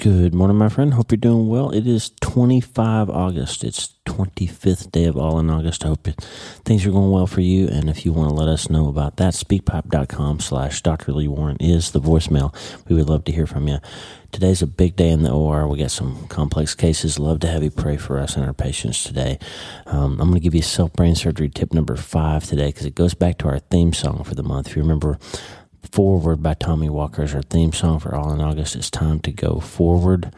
Good morning, my friend. Hope you're doing well. It is 25 August. It's 25th day of all in August. I hope things are going well for you. And if you want to let us know about that, speakpipe.com slash Dr. Lee Warren is the voicemail. We would love to hear from you. Today's a big day in the OR. We got some complex cases. Love to have you pray for us and our patients today. Um, I'm going to give you self brain surgery tip number five today because it goes back to our theme song for the month. If you remember, Forward by Tommy Walker is our theme song for All in August. It's time to go forward.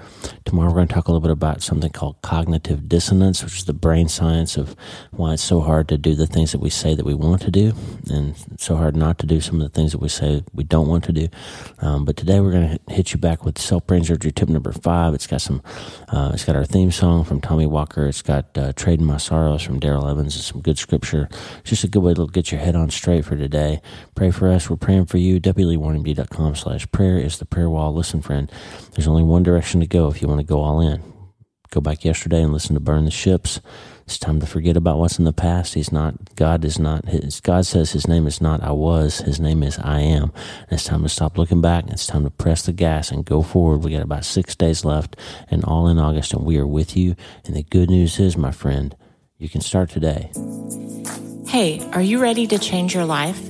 Tomorrow we're going to talk a little bit about something called cognitive dissonance, which is the brain science of why it's so hard to do the things that we say that we want to do and so hard not to do some of the things that we say we don't want to do. Um, but today we're going to hit you back with self brain surgery tip number five. It's got some, uh, it's got our theme song from Tommy Walker. It's got uh, Trading My Sorrows from Darrell Evans and some good scripture. It's just a good way to get your head on straight for today. Pray for us. We're praying for you wleewarrenmd.com slash prayer is the prayer wall. Listen, friend, there's only one direction to go if you want to go all in. Go back yesterday and listen to Burn the Ships. It's time to forget about what's in the past. He's not, God is not, his, God says his name is not I was, his name is I am. And it's time to stop looking back. It's time to press the gas and go forward. We got about six days left and all in August, and we are with you. And the good news is, my friend, you can start today. Hey, are you ready to change your life?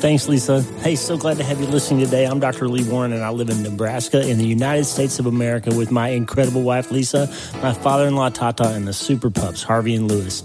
Thanks, Lisa. Hey, so glad to have you listening today. I'm Dr. Lee Warren, and I live in Nebraska in the United States of America with my incredible wife, Lisa, my father in law, Tata, and the super pups, Harvey and Lewis.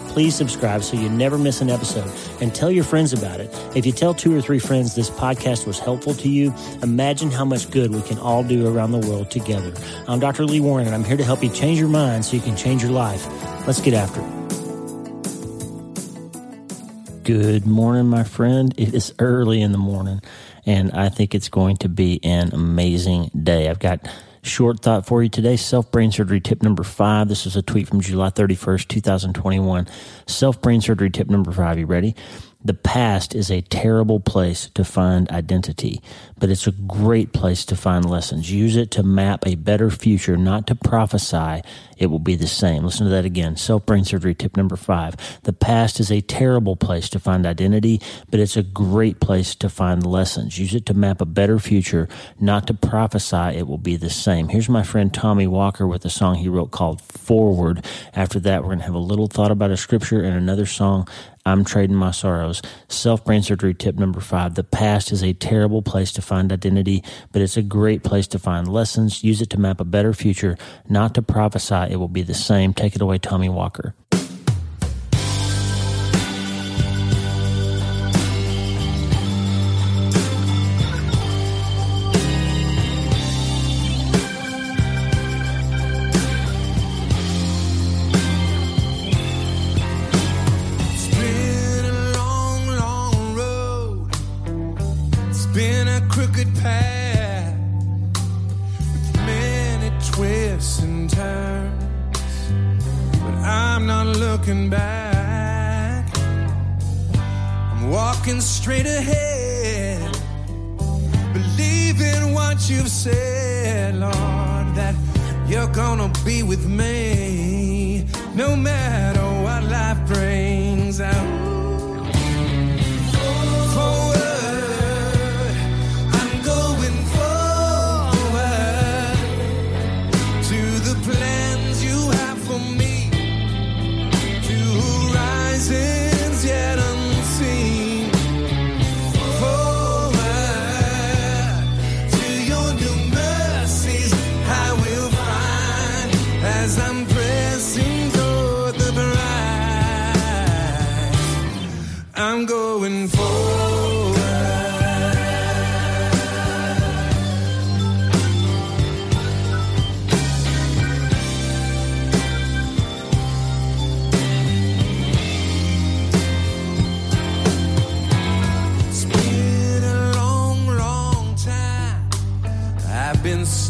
please subscribe so you never miss an episode and tell your friends about it. If you tell two or three friends this podcast was helpful to you, imagine how much good we can all do around the world together. I'm Dr. Lee Warren and I'm here to help you change your mind so you can change your life. Let's get after it. Good morning, my friend. It is early in the morning, and I think it's going to be an amazing day. I've got Short thought for you today self brain surgery tip number five. This is a tweet from July 31st, 2021. Self brain surgery tip number five. You ready? The past is a terrible place to find identity, but it's a great place to find lessons. Use it to map a better future, not to prophesy it will be the same. Listen to that again. Self brain surgery tip number five. The past is a terrible place to find identity, but it's a great place to find lessons. Use it to map a better future, not to prophesy it will be the same. Here's my friend Tommy Walker with a song he wrote called Forward. After that, we're going to have a little thought about a scripture and another song I'm trading my sorrows. Self brain surgery tip number five. The past is a terrible place to find identity, but it's a great place to find lessons. Use it to map a better future, not to prophesy it will be the same. Take it away, Tommy Walker. You've said, Lord, that you're gonna be with me no matter what life brings out.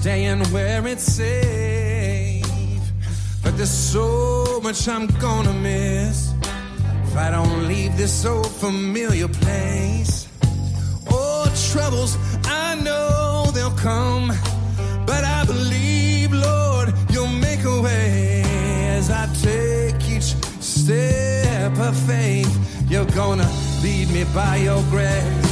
Staying where it's safe. But there's so much I'm gonna miss if I don't leave this old familiar place. Oh, troubles, I know they'll come, but I believe, Lord, you'll make a way as I take each step of faith. You're gonna lead me by your grace.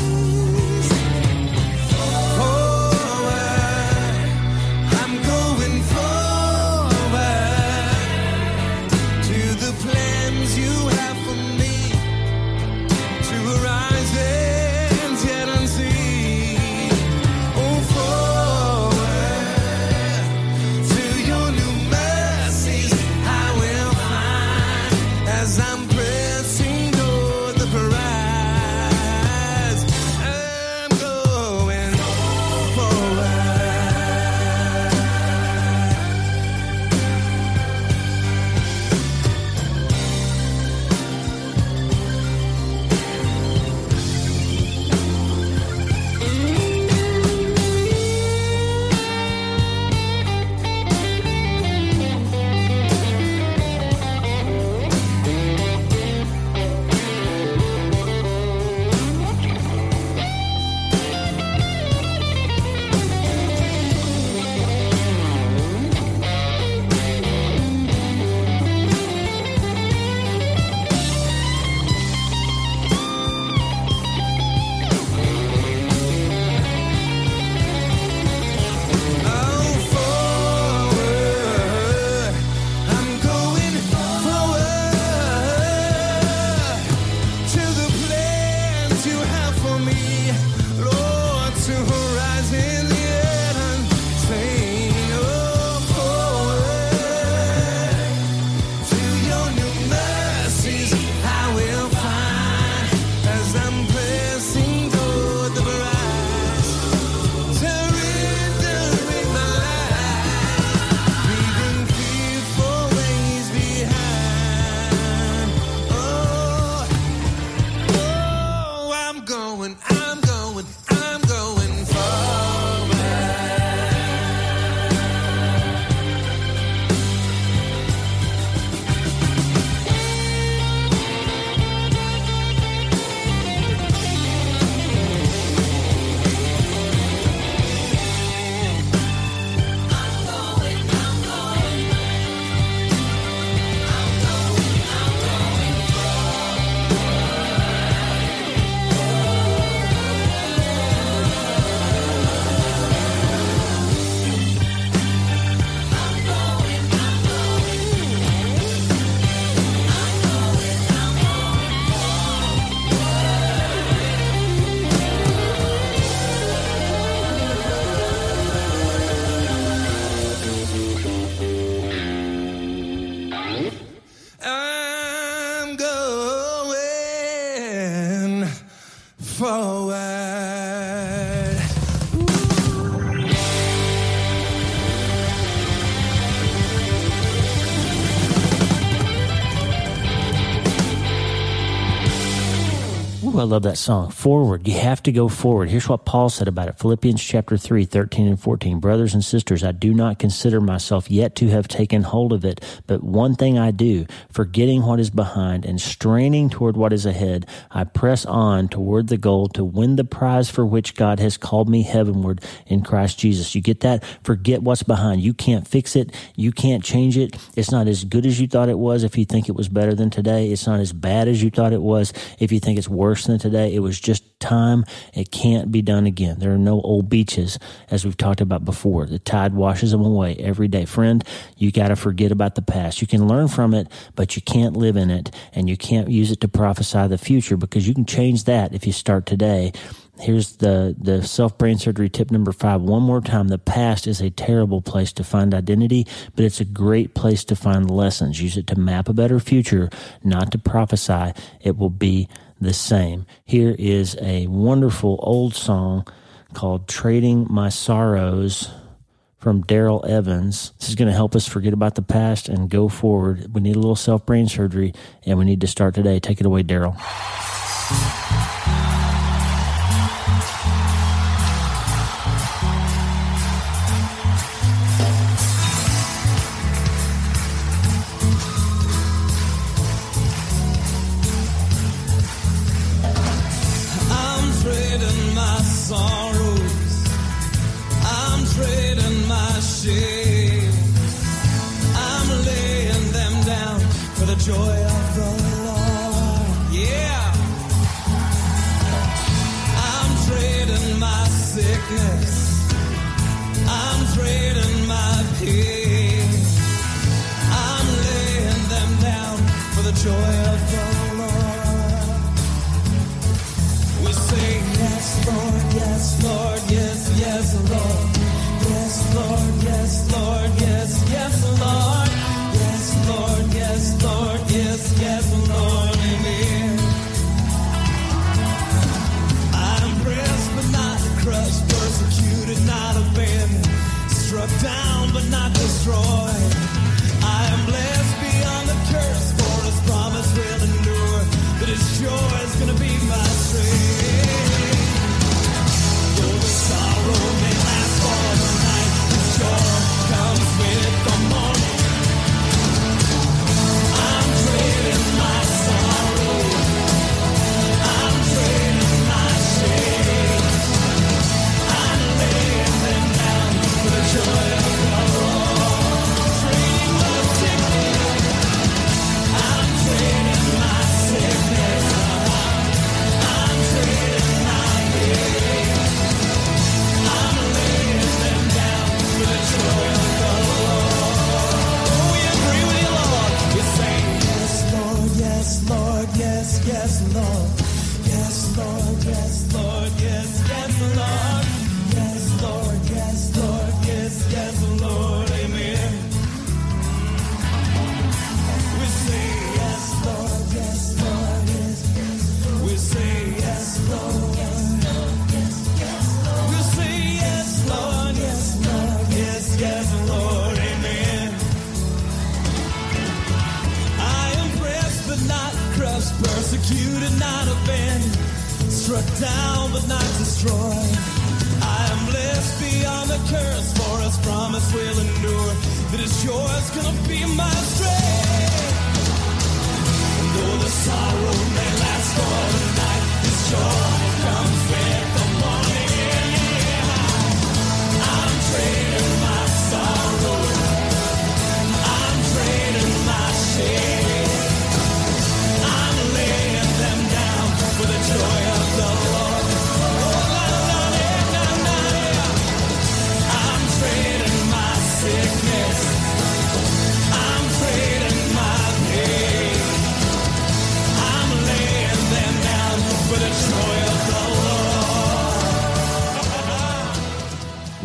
I love that song. Forward. You have to go forward. Here's what Paul said about it. Philippians chapter 3, 13 and 14. Brothers and sisters, I do not consider myself yet to have taken hold of it, but one thing I do, forgetting what is behind and straining toward what is ahead, I press on toward the goal to win the prize for which God has called me heavenward in Christ Jesus. You get that? Forget what's behind. You can't fix it. You can't change it. It's not as good as you thought it was if you think it was better than today. It's not as bad as you thought it was if you think it's worse than today. It was just time. It can't be done again. There are no old beaches, as we've talked about before. The tide washes them away every day. Friend, you got to forget about the past. You can learn from it, but you can't live in it, and you can't use it to prophesy the future because you can change that if you start today. Here's the, the self brain surgery tip number five. One more time. The past is a terrible place to find identity, but it's a great place to find lessons. Use it to map a better future, not to prophesy. It will be the same. Here is a wonderful old song called Trading My Sorrows from Darrell Evans. This is going to help us forget about the past and go forward. We need a little self brain surgery and we need to start today. Take it away, Darrell. Sorrows. I'm trading my shame. I'm laying them down for the joy of the Lord. Yeah. I'm trading my sickness. I'm trading my pain. I'm laying them down for the joy of the joy is gonna be my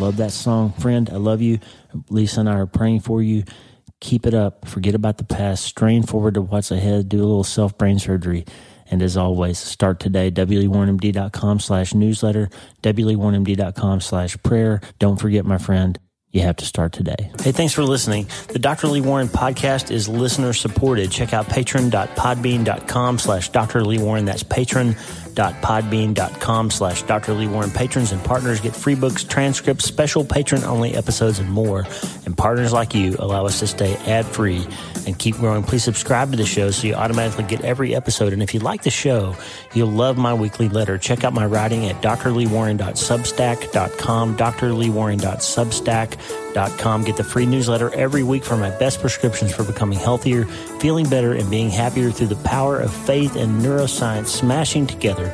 Love that song, friend. I love you. Lisa and I are praying for you. Keep it up. Forget about the past. Strain forward to what's ahead. Do a little self brain surgery. And as always, start today. WLeeWarrenMD.com slash newsletter. WLeeWarrenMD.com slash prayer. Don't forget, my friend, you have to start today. Hey, thanks for listening. The Dr. Lee Warren podcast is listener supported. Check out patron.podbean.com slash Dr. Lee Warren. That's patron.podbean.com slash Dr. Lee Warren. Patrons and partners get free books, transcripts, special patron only episodes, and more. And partners like you allow us to stay ad free and keep growing. Please subscribe to the show so you automatically get every episode. And if you like the show, you'll love my weekly letter. Check out my writing at drleewarren.substack.com, drleewarren.substack.com. Get the free newsletter every week for my best prescriptions for becoming healthier, feeling better, and being happier through the power of faith and neuroscience smashing together